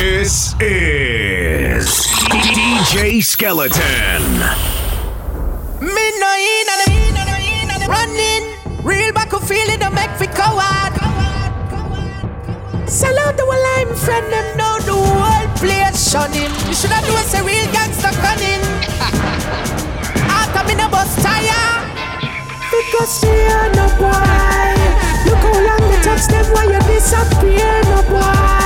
This is DJ Skeleton. Me in and running. Real back of feeling don't make me coward. Sell out the whole I'm friend them know the whole place shunning. You should have known a real gangster cunning. After me no bus tire. Because we are no boy. Look how long it takes them while you disappear, no boy.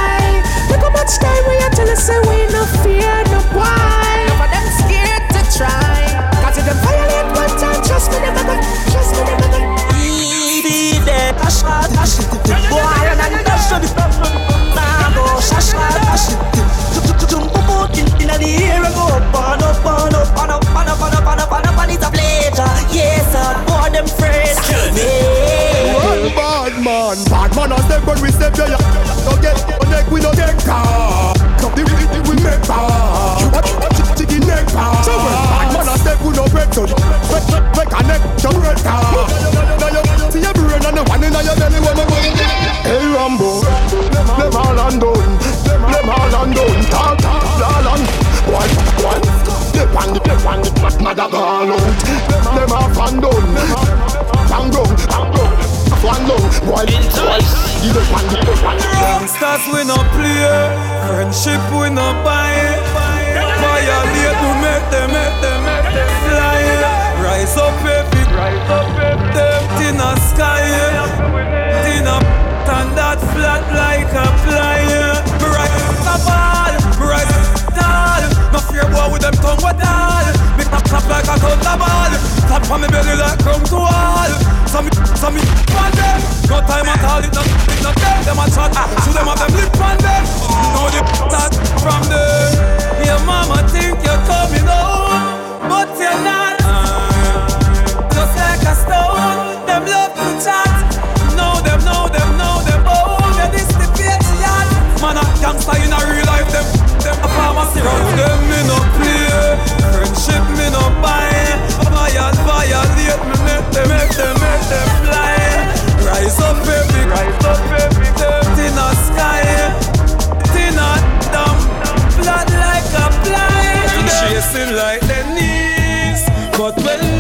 Look much time we are till us say we no fear, no why. None of them scared to try. Cause if them violate one time, trust me, never go. Trust me, never go. Easy there, dash out, dash it. Boy, and I dash it. Nah, go, shash out, dash it. Jump up in in the air, go up, up, on up, on up, on up, on up, on up, on up, and it's a pleasure. Yes, sir, boy, them friends. One bad man, bad man as them when we step there. No get connect, we no get car. Come the we we we make bar. You want to the neck bar. So when bad man as them we no break so. Break break connect, jump mother gone out. Them all fan done. Bang down, bang down. One down, one twice. You don't want it, you don't. Gangsters we no play, friendship we no buy. Violate we make them, make them, make them fly. Rise up baby, rise up baby. Them in the sky, in a and that flat like a fly. Rise a fear boy with them tongue what all. Make my clap like a thunderball. Tap on me belly like ground to wall. Some some on them. No time at all. It not it not them. Them a chat. To them have them lip on them. Know the that from them. Your mama think you're coming home, but you're not. Violate me, make them, make them, make them fly. Rise up, baby, rise up, baby. Dirt in the sky, a dumb, flat like a fly. Chasing like the knees, but when,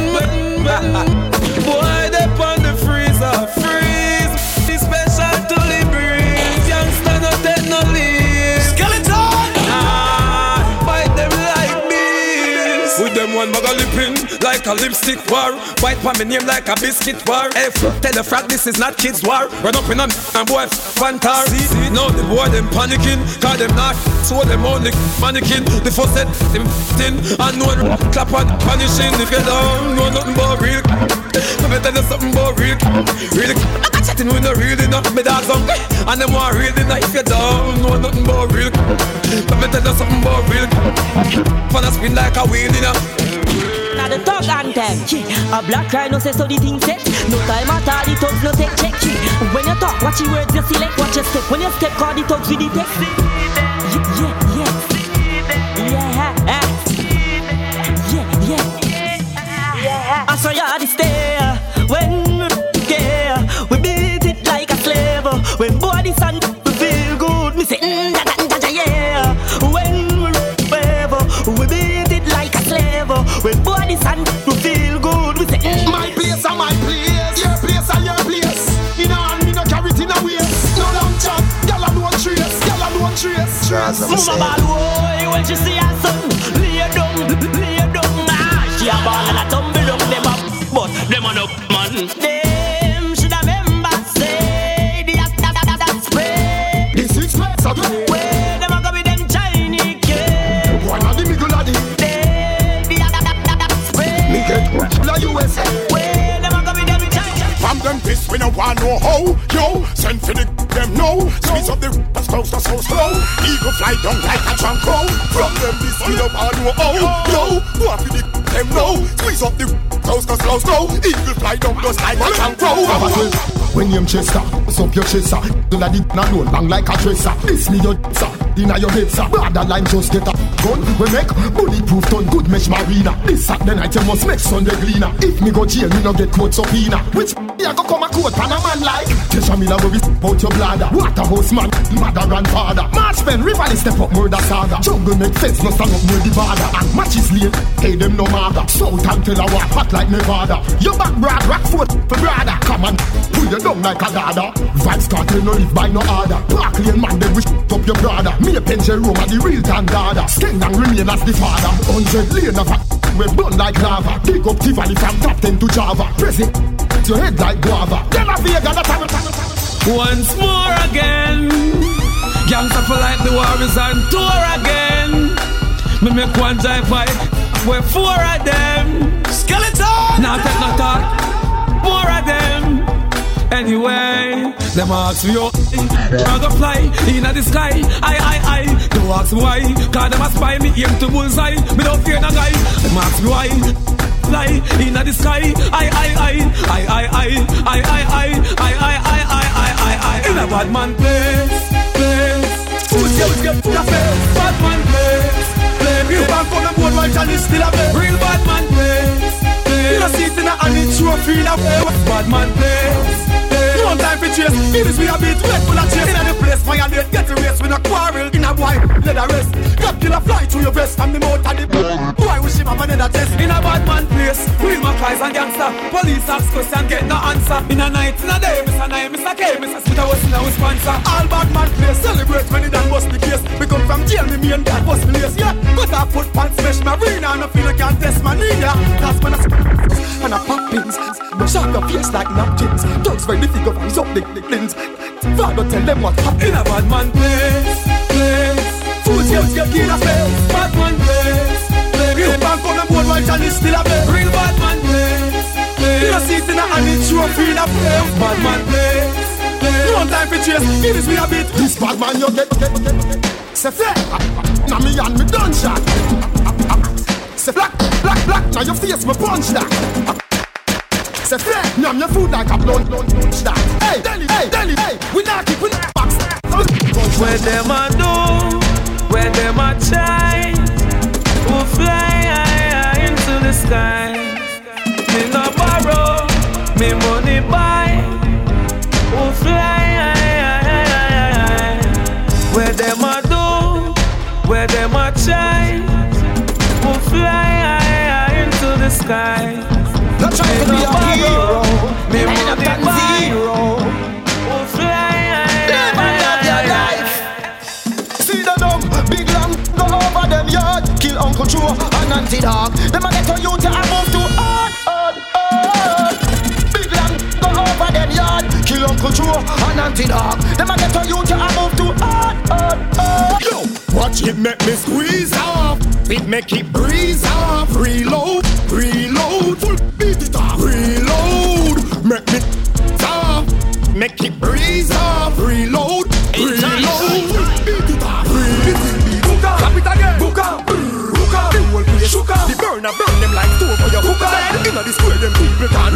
bag of lipping like a lipstick war. White pan me name like a biscuit war. F, tell the frat this is not kids war. Run up in a and boy fantar. Now the boy them panicking, cause them not so them only mannequin. The first set them thin and one clap on punishing. If you don't know nothing but real, let me tell you something about real, real. Chatting with no real enough. Me dogs hungry eh, and them want real enough. If you don't know nothing but real, let me tell you something about real. Fun spin like a wheel, you know. Now the talk anthem. Yeah. A black rhino say so the thing set. No time at all, the thugs no take check. When you talk, watch your words, you select, watch your step. When you step, call the thugs with the text. Yeah, yeah, yeah. Yeah, yeah. Yeah. I saw you at the stair. Trace. Mama ball boy, when she see her son, lay down, lay down. Ah, she a ball and a tumble down them up, but them a no man. Them should remember say the act that that that spray. The six packs of Where them a go with them Chinese one of the middle of the. They the act that spray. Me get la USA. Where them a go with them Chinese. From them we no want no hoe, yo. Send for the them no. Squeeze up the to so slow. Fly down like a drunk crow. From them piss, we no want no hoe, yo. Go up the them no. Squeeze up the close to slow slow. Eagle fly down just like a drunk crow. When you chester, up your chester, do not the na don't bang like a dresser. This me your sir, inna your head sir. Brother line just get a gun. We make bulletproof done good mesh marina. This Saturday night you must make Sunday cleaner. If me go jail, me no get caught subpoena. Which A go come a court pan a man like. Tesha Miller where we step out your bladder. Waterhouse man, mother grandfather. March Pen, Rivoli step up murder saga. Jungle make sense, no stand up near the border. And matches lane, hey them no matter. South and walk hot like Nevada. Your back broad, rock foot for brother. Come on, pull you down like a dada. Vybz Kartel no live by no order. Park lane man, they wish up your brother. Me a pen Jerome the real Tandada. Skeng and remain as the father. Hundred lane of a we burn like lava. Dig up Tiffany from top 10 to Java. Press it, your head like guava. Then I feel that Once more again. Gangsta for like the war is on tour again. Me make one drive by, we four of them. Skeleton! Now take no talk, more of them. Anyway, them ask me, oh, I go fly in the sky. I, I, I, don't ask me why. Cause them a spy me aim to bullseye. Me don't fear no guy. Them ask me why. Fly in the sky. I, I, I, I, I, I, I, I, I, I, I, I, I, I, I, I, in a bad man place, place. Food get get full of face. Bad man place, place. Real bad on the board while Johnny still a play. Real bad man place, place. You know see it in a hand, it's trophy in a play. Bad man place. No time for chase. Is we a beat, wait full of chase. In the place, violate, get a race. We no quarrel. In a boy, let a rest. God killer fly through your vest. from the mouth and the Boy, wish him have another test. In a bad man place, real McFly's and gangster. Police ask question, get no answer. In a night, in a day, Mr. Nine, Mr. K, Mr. Smith, I was in our sponsor. All bad man place, celebrate when it done bust the case. We come from jail, me me and dad bust the lace. Yeah, cut off foot pants, smash my arena, and I feel I can't test my knee. Yeah, that's when I and I pop pins. Shot your face like napkins. Dogs to go rise up the things. Father tell them what happened. In a bad man place, place. Food sales get in a place. Bad man place, place. Real bank on the board while Johnny still a place. Real bad man place, place. You know see it in a hand, it's trophy in a place. Bad man place, place. No time for chase. It is we a bit. This bad man you get, get, get, get. Say fair. Now me and me done shot. Say black, black, black. Now your face me punch that. Say fair, numb your food like a blunt, blunt, that. Hey, Delhi, hey, Delhi, hey, we not keep, we not box. Where them a do, where them a try, who fly high, high into the sky. Me no borrow, me money buy, who fly high, high, high, high. Where them a do, where them a try, who fly high, high into the sky. Kill Uncle Joe and Auntie Dog. Them a get on you to a move to hard, hard, hard. Big lamb, go over them yard. Kill Uncle Joe and Auntie Dog. Them a get on you to a move to hard, hard, hard. Yo, watch it make me squeeze off. It make it breeze off. Reload, reload, full beat it off. Reload, make me off. Make it breeze off. Reload, reload, The burner burn them like stove for your hookah. Inna the square them people can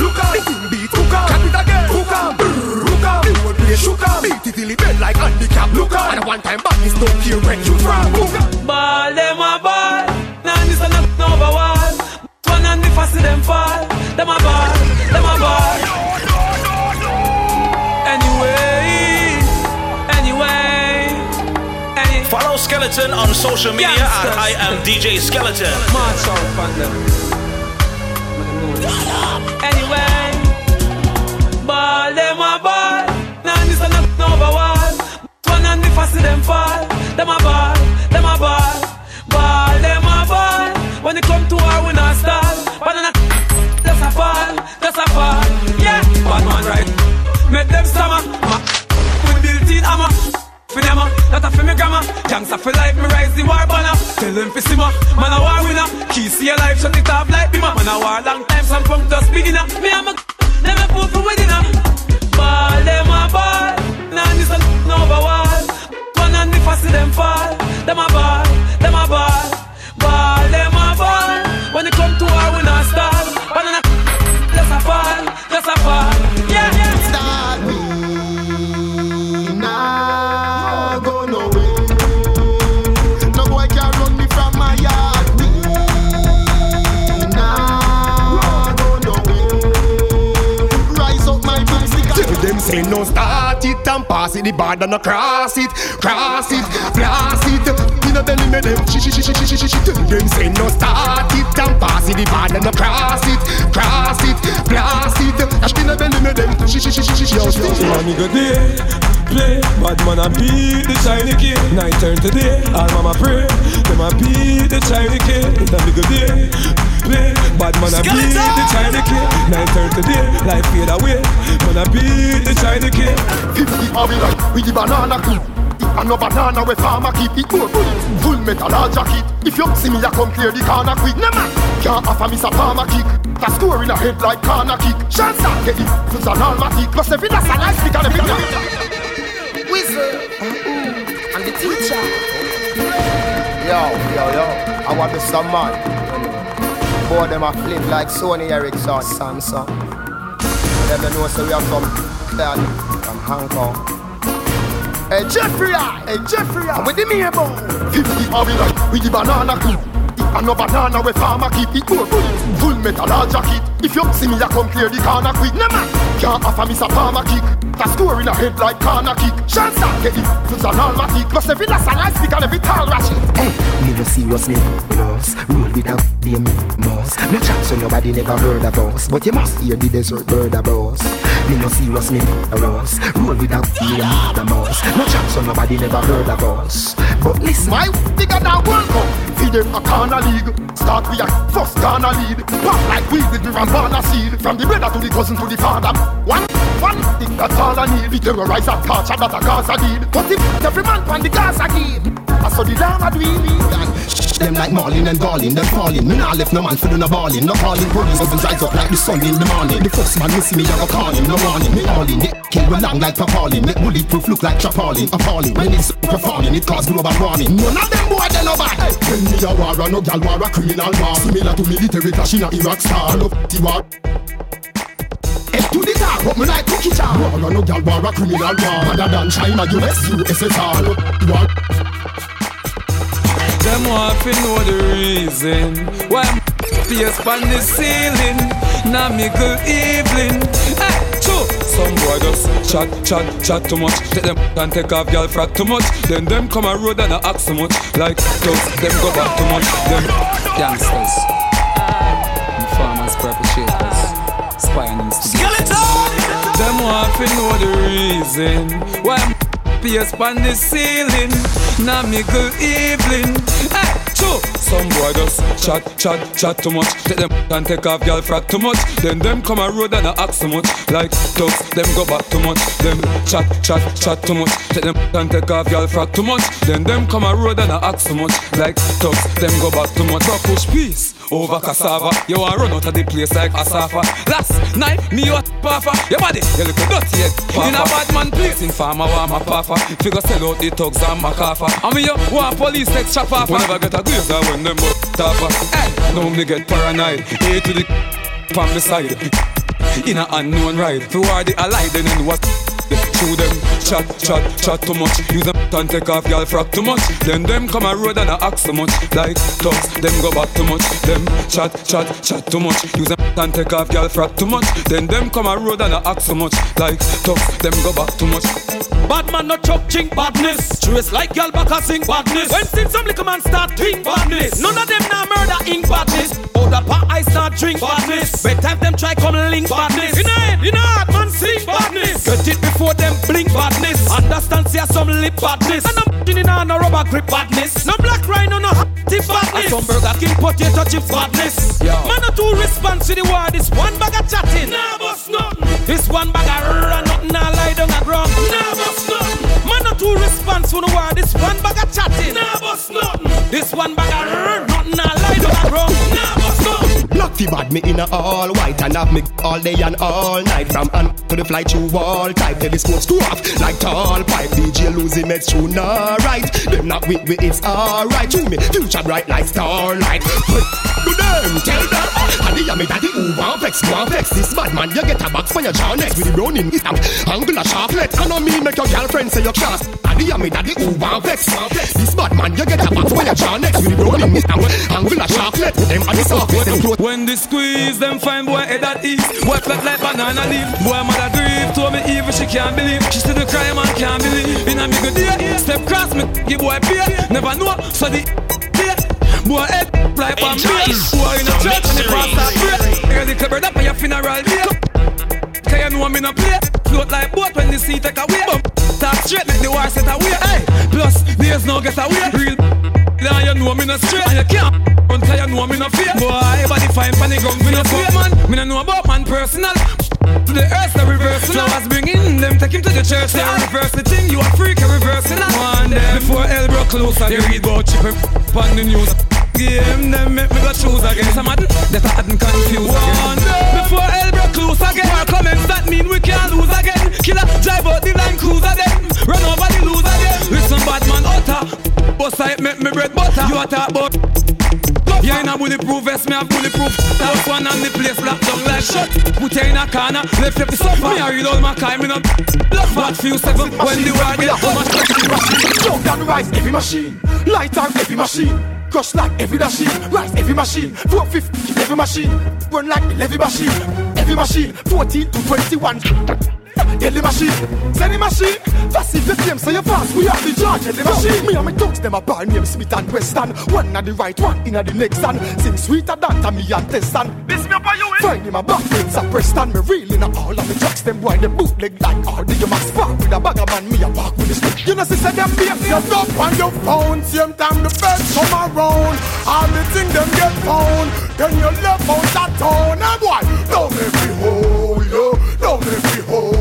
Skeleton on social media Youngsters. at I am DJ Skeleton. march out on them. Anyway, ball them a ball, now this a knock over wall. One and the fast them fall, them a ball, them a ball, ball them a ball. When it come to war, we not stall. Banana, that's a fall, that's a fall. Yeah, bad man right. Make them stammer. Ma- We built in hammer. For them, uh, that a for me grammar. Gangsta for life, me rise the war banner. Tell them for simmer, man a war winner. Key see your life, shut it off like bimmer. Man a war long time, some punk just beginner. Me and my a put for uh. Ball them a ball, pass it the border, no cross it, cross it, blast it. In a belly me them, shi shi shi shi shi shi shi. Them say no start it and pass it the border, no cross it, cross it, blast it. In a belly me them, shi shi shi shi shi shi. Yo, still a nigga day Play, bad man a beat the shiny kid Night turn today, all mama pray Them a beat the shiny kid It's a nigga day Play, bad man a beat the shiny kid Night turn today, life fade away Man a beat the shiny kid 50 are we like with the banana crew. And no banana we farmer keep it good. Full metal all jacket. If you see me, I come clear the corner quick. No man can't offer me some farmer kick. The score in a head like corner kick. Chance start get it. Fools and almatic. Plus every that's a nice speak and every Whistle. And the teacher. Yo, yo, yo, I want to some man. Boy, them a flip like Sony Ericsson, Samsung. Them they know so we are from that from Hong Kong. Hey Jeffrey, I, hey Jeffrey, I, with the me about 50 are we like with the banana crew. And no banana we farmer keep it good. Full metal all jacket. If you see me, I come clear the corner quick. No man can't offer me some farmer kick. The score in a head like corner kick. Chance start get it. Fools and almatic. Plus every last and I speak and every tall ratchet. Hey, me no serious me boss Roll with a damn mouse No chat so nobody never heard of us But you must hear the desert bird of us Me no serious me boss Roll with a damn mouse No chat so nobody never heard of us But listen My bigger than World Cup. Feed them a corner league. Start with a first corner lead. Pop like weed with the Rambana seed. From the brother to the cousin to the father. One, one thing that's all I need. We terrorize and torture that a Gaza did. But if every man pan the Gaza kid. I saw the Lama Them like Marlin and Garlin, them falling Me nah left no man for do no balling. No calling police, doesn't rise up like the sun in the morning. The first man see me, I go calling, no warning. Me all in, it kill we long like Papalin Make bulletproof look like Chapolin, appalling When it's performing, it cause global warming. None of them boy, they no bad When me a war, no gal war, a criminal war. Similar to military clash in a Iraq star. Love the war. Head to the top, but me like cookie jar War, no gal war, a criminal war. Other than China, US, USSR the war Them want to know the reason Why I'm face on the ceiling. Now me good evening. Hey, true Some boy just chat, chat, chat too much. Take them and take off girl frack too much. Then them come a road and a act so much. Like thugs, them go back too much. Them gangsters. Farmers perpetrators. Spy and instigators Them want to know the reason Why Pierce on the ceiling. Now me good evening. Hey, true. Some boy just chat, chat, chat too much. Take them and take off girl frack too much. Then them come a road and I act so much. Like thugs, them go back too much. Them chat, chat, chat too much. Take them and take off girl frack too much. Then them come a road and I act so much. Like thugs, them go back too much. But push peace over cassava. You to run out of the place like Asafa. Last night, me you a puffer. Your body, you look dirty head. In a bad man place, in farmer want my puffer. Figure sell out the thugs and my kaffa. And me you want police sex chop off. Whenever get a glazer when them but topper. Hey, now me get paranoid. A to the from the side. In a unknown ride. For the allied, then in what Through them chat, chat, chat too much Use them and take off y'all frack too much Then them come a road and a act so much Like thugs, them go back too much Them chat, chat, chat too much Use them and take off y'all frack too much Then them come a road and a act so much Like thugs, them go back too much Bad man no chop ching badness. Trace like y'all back a sing badness. When see some little man start think badness. None of them now murder ink badness. Out the pot I start drink badness. Better have them try come link badness. In a head, in a heart man sing badness. Get it before them blink badness. Understand see some lip badness. And I'm in a no rubber grip badness. No black rhino no tip badness. And some Burger King potato chips badness. Man no two response to the war. This one bag of chatting. Nah boss nothing. This one bag of run nothing. Nah lie down a ground. Nah boss nothing. Man no two response to the war. This one bag of chatting. Nah boss nothing. This one bag of run nothing. Nah lie down a ground. Fi bad me in a all. White and have me all day and all night. From and to the fly through wall type telescopes go off like tall pipe. DJ losing meds true nah right them not with me it's alright. To me future bright like starlight. To them tell them. And the yummy daddy who want vex want vex this bad man you get a box for your next. With the browning is out angle a chocolate I know me make your girlfriend say your class and the yummy daddy who want vex want vex this bad man you get a box for your next. With the browning is out angle a chocolate them and the soft them close When the squeeze, them fine boy head at ease. Boy flat like banana leaf. Boy mother grieve, told me even she can't believe. She see the crime and can't believe. In a me good day, step cross me, give boy pay. Never know, so the Boy head like on me. Boy in a church and the pastor pray. Girl, the club up on your funeral day. Cause you know me no play Float like boat when the sea take away Bump, talk straight, make the war set away Hey, plus, there's no get away. Real now you know me no straight. And you can't cause you know me no fear. Boy, body fine pan the ground, me no fear man. Me no know about man personal. To the earth, the reverse. Now I was bringing them, take him to the church. They reverse. The thing, you a freak, you reversing One day, before hell broke And you read about chip on the news game, them make me go choose again. Some of that I hadn't confused again. Before hell broke loose again. Our comments that mean we can't lose again. Killer drive out the line cruiser them. Run over the loser them. Listen, bad man utter. Bust I make me bread butter. You a talk about. Yeah, in a bulletproof vest, me have bulletproof House one on the place, locked down like shut Put you in a corner, left you to suffer Me a read all my time, me no bluff What few seven, when the war get much Jump down rise, every machine Light on every machine Crush like every machine, rise every machine, 450 every machine, run like every machine, every machine, 14 to 21. Deadly machine, send the machine. Passive the flame, so you pass. We have the charge, deadly machine. Me and my dogs, them a bar name Smith and Wesson. One at the right, one in at the next stand. Sing sweeter than Tommy and Tesson. This me up on you, eh? Find him a back friends a Preston. Me reeling a all of the trucks, them boy, them bootleg like all the you must spark with a bag of man. Me a walk with the stick. You know, sister, them beef, you up on your phone. Same time the best come around. All the things them get found. Then you left out that town. And boy, don't make me hold you. Don't make me hold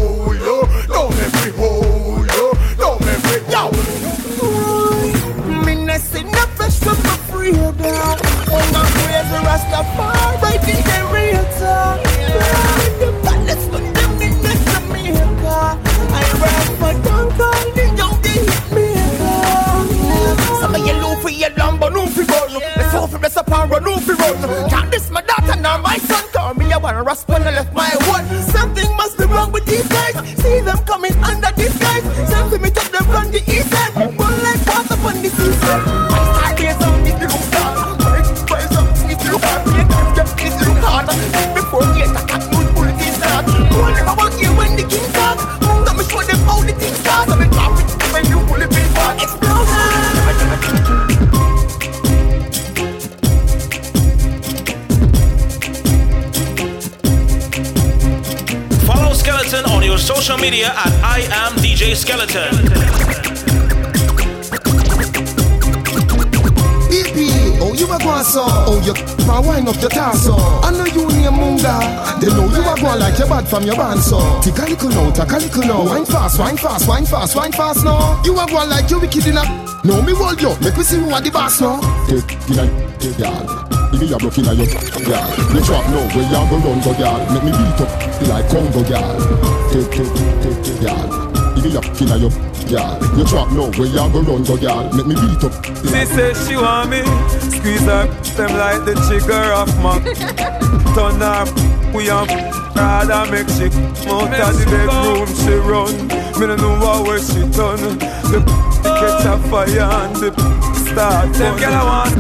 Oh you my wine up your torso I know you name Munga. They know you a go like your bad from your band so Take a little now, take a little now Wine fast, wine fast, wine fast, wine fast now You a go like you wicked in a No me hold you, make me see who are the boss now Take, in a, take y'all if you a broke inna your girl, you drop now where you go run go girl. Make me beat up like Congo girl. Take take take take girl. If you a inna your girl, you drop now where you go run go girl. Make me beat up. She says she want me. Squeeze her them like the trigger of my Turn her we am rather make she Out of the bedroom she run. Me no know what where she done The catch a fire and the start Them girl I want.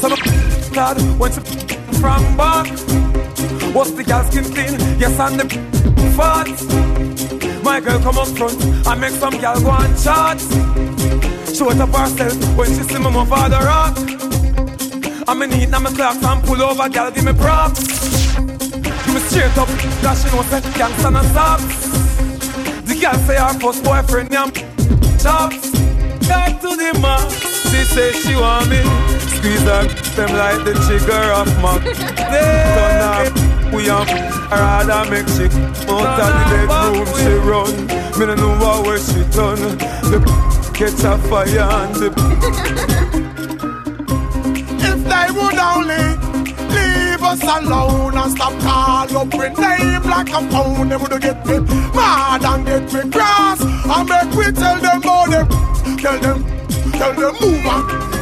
Some lad when she from back. What's the girl skin clean? Yes and the fat My girl come up front I make some girl go and chat Show it up herself when she see me move for the rock. I'm in heat, now my clocks and pull over, girl, give me props. Give me straight up, she know say gangsta and socks. The girl say her first boyfriend, yeah, chops. Back to the man, she say she want me. Squeeze her, them like the trigger of my Turn her, we I rather make she Out of the bedroom she run Me no know where she done The catch a fire and the If they would only leave us alone and stop call up with name like a phone, they would get me mad and get me cross. And make we tell them how them, tell them, tell them move on.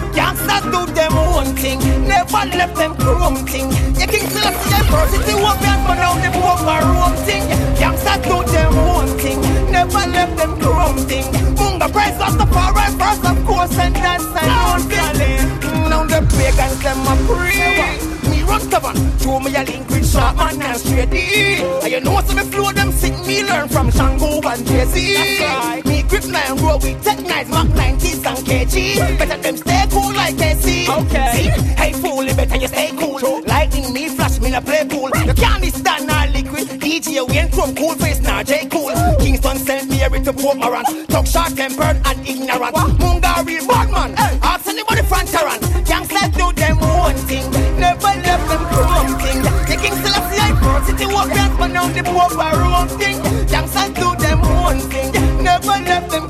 Do them own thing, never left them chrome. You can them city walk and but now them walk a room thing. Youngsters do them own thing, never left them chrome. Bunga price of the right first, of course, and that's an own. Now the pagans them a. Me run through me a link with sharp man and straight D. And you know some me flow them sick me learn from Shango and Jay-Z. Right. Me grip nine roll with tech nights, Mac 90s and KG. Better them stay cool like KC. Okay. See? Hey fool, you better you stay cool. True. Lightning me flash me a play cool. You can't stand our liquid. DJ Wayne from cool face now J cool. Kingston sent me every to Port Morant. Talk short tempered and ignorant. Munga real bad man. Hey. Ask anybody front Taran. Youngsters do them one thing. Never left them chrome thing. The King still a see I city walk dance, but now the poor room thing. Youngsters do them one thing. Never left them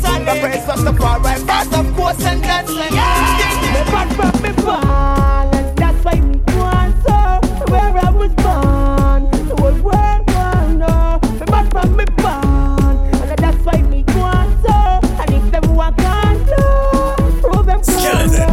son. The praise of the far right. First, of course, and that's like. Yeah. Me bad from me and that's why me so. Where I was born, the whole world gonna know. Me bad from me born, and that's why me so. And if them walk on low, prove them Skeleton.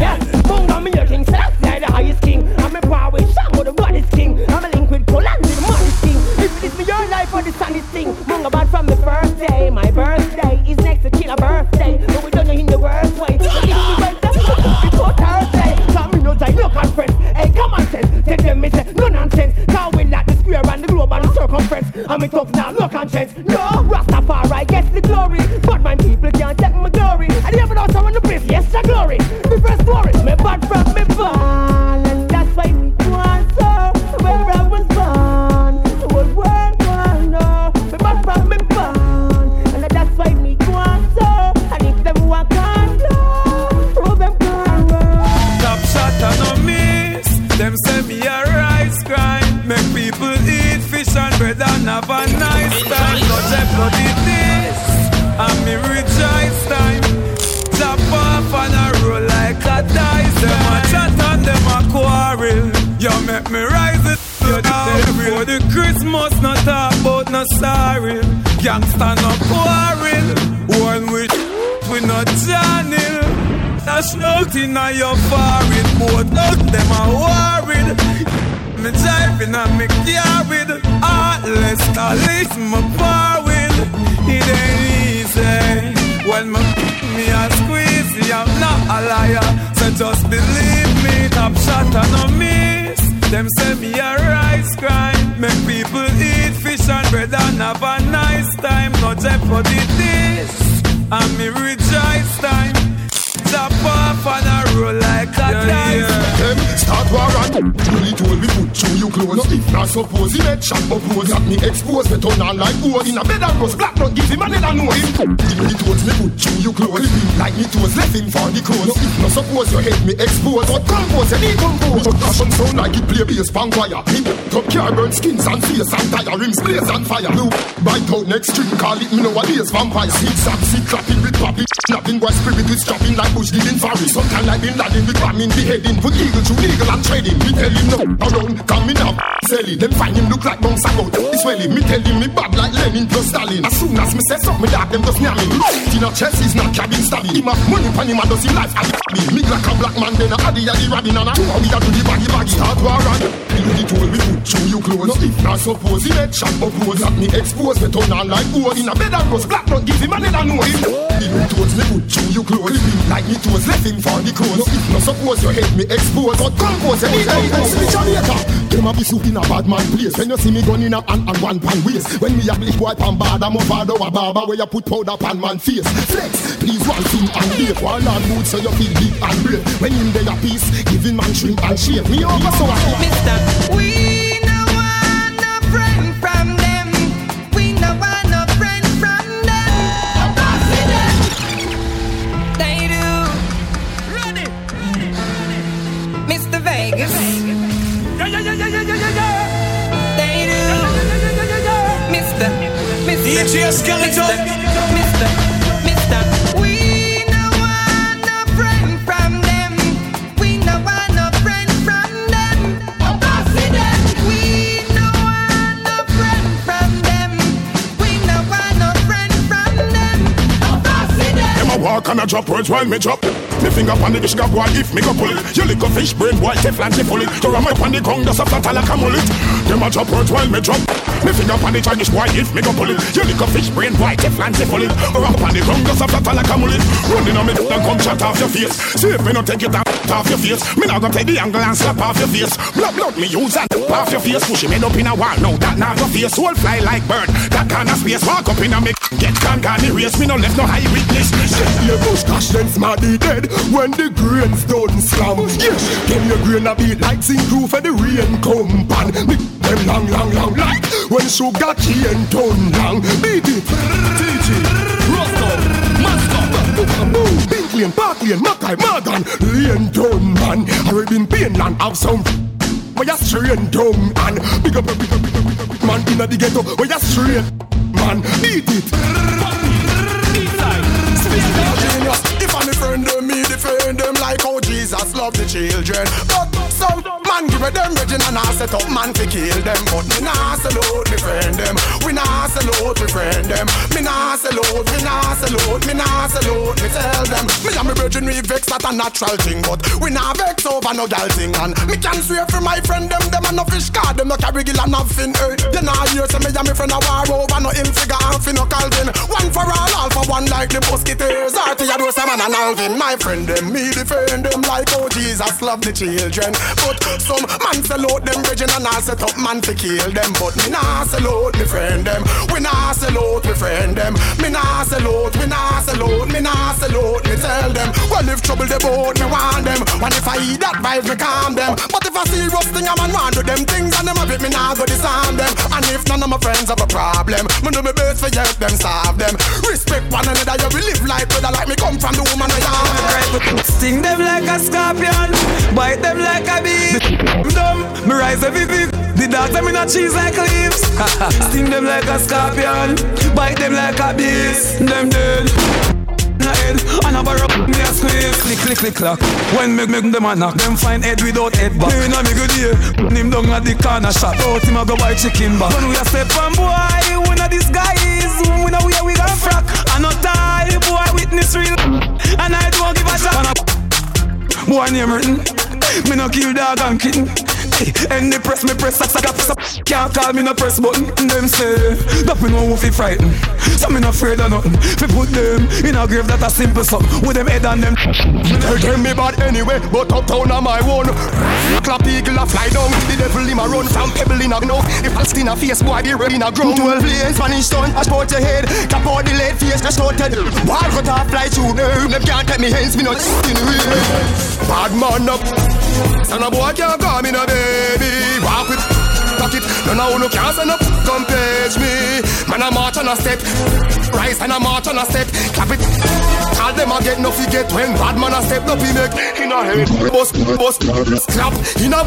yeah, Munga me a king, so that's like the highest king. I'm a power with Shango, the king. I'm a link with Poland, the maddest king. If it is me your life or the sunniest thing, Munga bad from the first day. My birthday is next to killer birthday, but we don't know in the worst way. Before Thursday, come me no die, no conference. Hey, come on, sense. Tell them me eh, say no nonsense. Cause we like the square and the globe and the circumference. And me talk now, no conscience. No, Rastafari gets the glory. But my people can't take my glory. And you ever know someone to praise, yes, the glory. Me first glory, me bad from Gangsta no quarrel. One with we not channel. Out in a your forehead, both out them a worried. Me driving and me carried, heartless, my forward. It ain't easy when me me a squeeze. I'm not a liar, so just believe me. Top shot and no miss. Them say me a rice grind. Make people eat fish and bread and have a nice time. No jeopardy this, and me rejoice time. Chop off and a roll like a dice. Them start war and Julie told me put through you clothes. No if not suppose he shot oppose. Got me exposed me turn on like wood In a bed and rust black don't give him a never know him Julie told me put through you clothes. Like me toes left him for the clothes. No if not suppose your head me expose. But compose. You decompose passion sound like it play bass pan choir Him top car burn skins and face and tire. Rims blaze and fire. Blue bite out next string call it me nowadays vampire. Zig zag zig clapping with poppy. Snapping while spirit with strapping like bush dealing forest Sometimes like Bin Laden with ramming beheading Put eagle to eagle and trading. Me tell him no around coming up. Selling them find him look like bounce about It's swelling Me tell him me bad like Lenin plus Stalin. As soon as me say something me dog them just me In. A chest is not cabin stabbing Him a money pan him and does him life at the Me like a black man then a addy a the rabbin And a two how we a do the baggy baggy. Start war and You the told me put through you clothes. No if not suppose shot oppose. Got me exposed me turn on like wood In a bed and rust black don't give him a know him You told me put through you clothes. Like me toes him for the clothes No not suppose your head me expose. But compose you need to See Jamaica. Them a be soup in a bad man place. When you see me gun in a hand and one pan waist. When me a bleach boy pan bad I'm a father a barber Where you put powder pan man face. Flex Please one thing and date One hard mood so you feel big and brave. When him there a piece Giving man shrimp and shave Me over so I Mister, we Mr. Vegas. They do. Mr. Mr. DJ Skeleton. Mr. and I drop words while me drop. Me finger on the dish, got boy, if me go pull it. You lick a fish brain, boy, Teflon, she pull it. You ram up on the ground, that's a flat like a mullet. Them a drop words while me drop. Me finger on the Chinese boy, if me go pull it. You lick a fish brain, boy, Teflon, she pull it. You ram up on the ground, that's a flat like a mullet. Running on me, then come shut off your face. See if me no take it off your face. Me not gonna take the angle and slap off your face. Blood, blood, me use and off your face. Push him head up in a wall, now that not your face. Soul fly like bird, that kind of space. Walk up in a me, get can can erase. Me no left no high witness. Yeah, bush cash then smarty dead when the grains don't slam. Yes, can your grain a beat like zinc roof and the rain come pan. Me them long, long, long like when sugar cane turn long. Beat it, TG, Roscoe, Moscow, Pink Lane, Park Lane, Mackay, Morgan, Lane Town man. Arabian Painland have some where you straight down and big up, big up, big up, big up, man inna the ghetto where you straight man. Beat it. Genius. If I'm a friend them, me defend them like how Jesus loved the children. But some man give them virgin and I set up man to kill them. But me nah salute me friend them. We nah salute me them. Me nah salute, me nah salute, me nah salute. Me tell them, me and me virgin we vex that a natural thing, but we nah vex over no gal thing. And me can swear for my friend them, them a no fish card, them no carry gill and nothing. Hey, eh, you nah hear say me and me friend a war over no ill figure and fi no Calvin. One for all, all for one like the musketeers. Arty a do some man and Alvin. My friend them, me defend them like how Jesus love the children. But some man salute them virgin and I set up man to kill them. But me nah salute me friend them. We nah salute me friend them. Me nah nah salute, me nah salute. Me tell them, well if trouble they both me want them. And if I eat that vibe me calm them. But if I see rough thing I man want do them things and them a bit me nah go disarm them. And if none of my friends have a problem, me do my best for help them solve them. Respect one another, you will live like brother like me come from the woman I am. Sting them like a scorpion, bite them like a bee. Dumb, me rise every big. The dogs them in a cheese like leaves. Sting them like a scorpion, bite them like a beast. Them dead. Head. And a barrel me a squeeze Click click click clack When me make them a knock Them find head without head back. Me inna me good ear. Him down at the corner shop. Out him a go buy chicken back. When we a step on boy We not disguise. We know where we got frack I not tie boy witness real. And I don't give a shot. Boy name written. Me no kill dog and kitten They press me press sack sack press up Can't call me no press button Them say That me know who fi frighten So me no afraid of nothing Fi put them in a grave that a simple something With them head and them Tell them me bad anyway, but uptown on my own. Clap eagle a fly down, the devil him a run from pebble in a no. If I in a face, boy be ready in a ground. Twelve lanes, Spanish stone, I sport your head, cap out the lead face, just noted. Ball cut off fly through nerve, them can't take me hands, me not in the. Bad man up, son a boy can't call me no baby. Walk with pocket, none of no can't stand up, come page me. Man a march on a step, rise and a march on a step, clap it. Call them get no forget when bad man a step up, he make in a head, bust, bust, clap, in a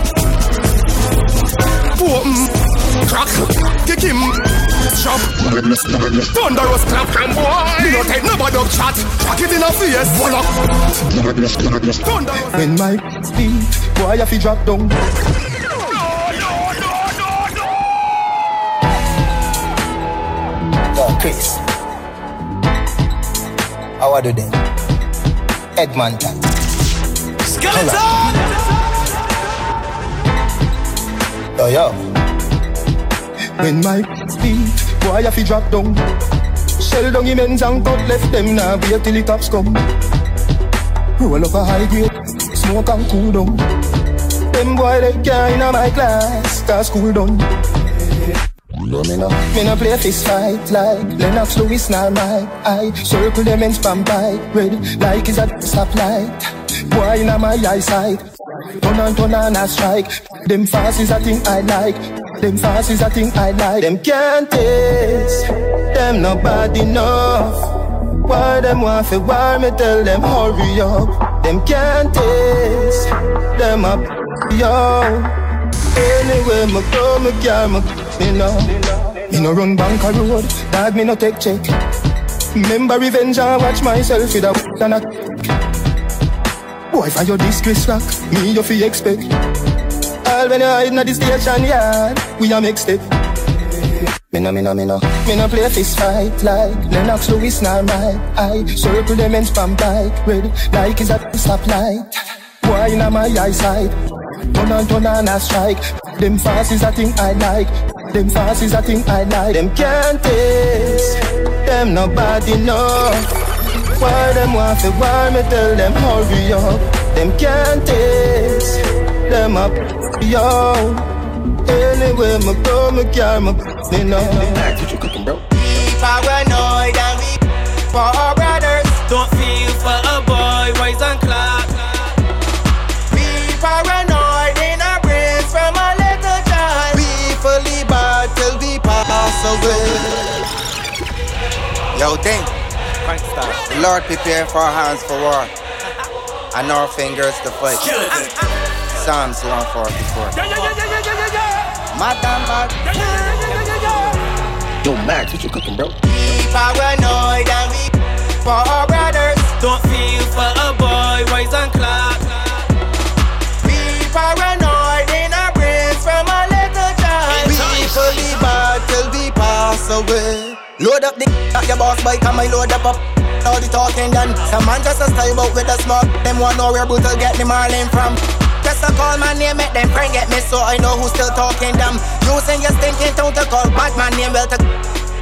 open, crack, kick him, chop, thunderous clap, and boy, me no take no bad dog chat, crack it in a face, voila. Thunderous. When my speed, boy, I fi drop down. Yo, Chris. How are you then? Edmonton. Skeleton! Yo, yo. When my speed, boy, I fi drop down. Shell down immense and cut left them now. Wait till the cops come. Roll up a high grade, smoke and cool down. Them boy they can't in my class, cause school done. No, me no, me no play fist fight like Lennox Lewis, not my eye. Circle them and spam by, red like is a stoplight. Boy in my eyesight, turn on, turn on I strike. Them fast is a thing I like. Them fast is a thing I like. Them can't taste, them not bad enough. Why them want fi war me tell them hurry up. Them can't taste, them up yo. Anyway, me go, me car, me me no. Me no run bank a road, dog me no take check. Remember revenge and watch myself with a and a Boy, for your disgrace rock, me you fi expect. All when you hide in the station yard, we a make step. Me no, me no, me no. Me no play fist fight like Lennox Lewis nor my I circle them and spam bike Ready like is a stoplight Why in my eyesight. Turn on, turn on a strike. Them fast is a thing I like. Them fast is a thing I like. Them can't taste. Them nobody know. Why them want to war me tell them hurry up. Them can't taste. Them up yo Anywhere my go, my car, my you know. Max, what you cooking, bro? We paranoid and we for our brothers. Don't feel for a boy, rise and clap. We paranoid in our brains from a little child. We fully bad till we pass away. Yo, ding. The Lord prepare for our hands for war and our fingers to fight. Psalms 144. Madam Bad. Yo, Max, what you cooking, bro? We paranoid and we for our brothers. Don't feel for a boy, rise and clap. We paranoid in our brains from a little child. We fully bad till we pass away. Load up the at your boss bike and my load up up. All the talking done. Some man just a style out with a smoke. Them want know where brutal get the marlin from. A call my name, make them friend get me so I know who's still talking them. Using your stinking tongue to call back my name, well to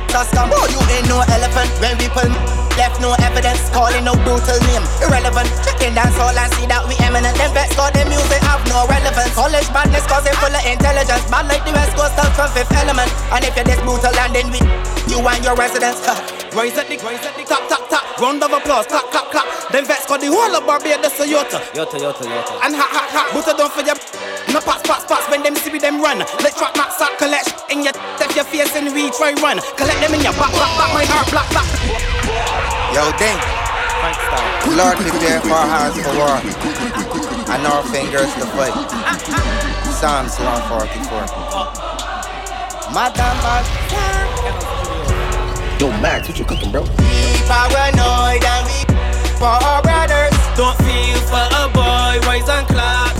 just come. Oh, you ain't no elephant when we people left no evidence, calling no brutal name. Irrelevant. Checking dance all and see that we eminent. Them vets got them music have no relevance. College badness cause they full of intelligence. Bad like the West Coast stuff from fifth element. And if you're this brutal and then we, you and your residents. Rise at the, rise at the, tap, tap, tap. Round of applause, clap, clap, clap. Them vets got the whole of Barbados, so yota. Yota, yota, yota. And ha, ha, ha. But don't forget, no pass, pass, pass. When them see them run. Let trap, max, up, collect. In your, step your face and we try run. Collect them in your back, back, back. My heart, black, black. Yo, ding. Lord prepare for our hands for war and our fingers to fight. Psalms 144. Madam Bad. Yo, Max, what you cooking, bro? We paranoid and we for our brothers. Don't feel for a boy, rise and clap.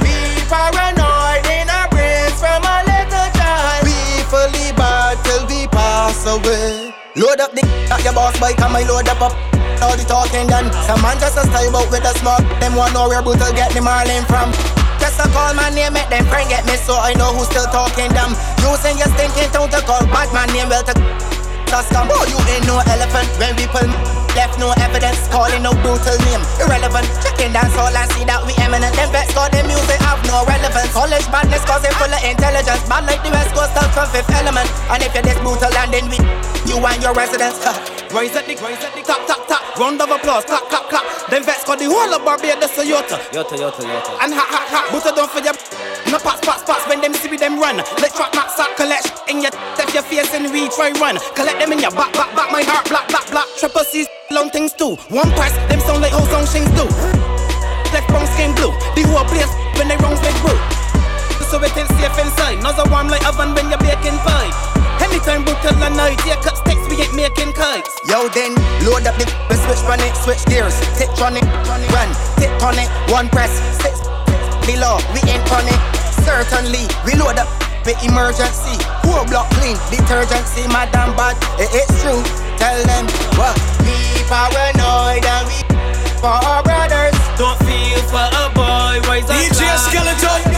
We paranoid in our brains from a little child. We fully bad till we pass away. Load up the at your boss bike and my load up up. All the talking done. Some man just a style out with a smoke. Them want know where brutal get the marlin from. Just a call my name, make them friend get me so I know who's still talking them. Using your stinking tongue to call back my name, well to just come. Oh, you ain't no elephant when we people left no evidence, calling no brutal name. Irrelevant. Checking dance all and see that we eminent. Them vets got them music have no relevance. College madness they full of intelligence. Bad like the West Coast stuff from fifth element. And if you're this brutal then we, you and your residents. The, rise at the, tap, tap, tap. Round of applause, clap, clap, clap. Them vets got the whole of Barbados, so yota. Yota, yota, yota. And ha, ha, ha. But don't forget, no pass, pass, pass. When them see them run. Let trap, max, up, collect. In your, step your face and we try run. Collect them in your back, back, back. My heart, black, black, black. Triple C's, long things too. One press, them sound like hoes on shings do. Left wrong skin blue. The whole place when they wrongs big brew. So it ain't safe inside. Nozzle warm like oven when you're baking pie. Anytime brutal and night, yeah, cut sticks, keep making curves. Yo, then load up the switch on it, switch gears, Tip on it, run, Tip on it, one press, six below, we ain't on it. Certainly, we load up the emergency. Poor block clean, detergency, madam bad, it, it's true. Tell them what we paranoid and we for our brothers. Don't feel for a boy, why is DJ Skeleton.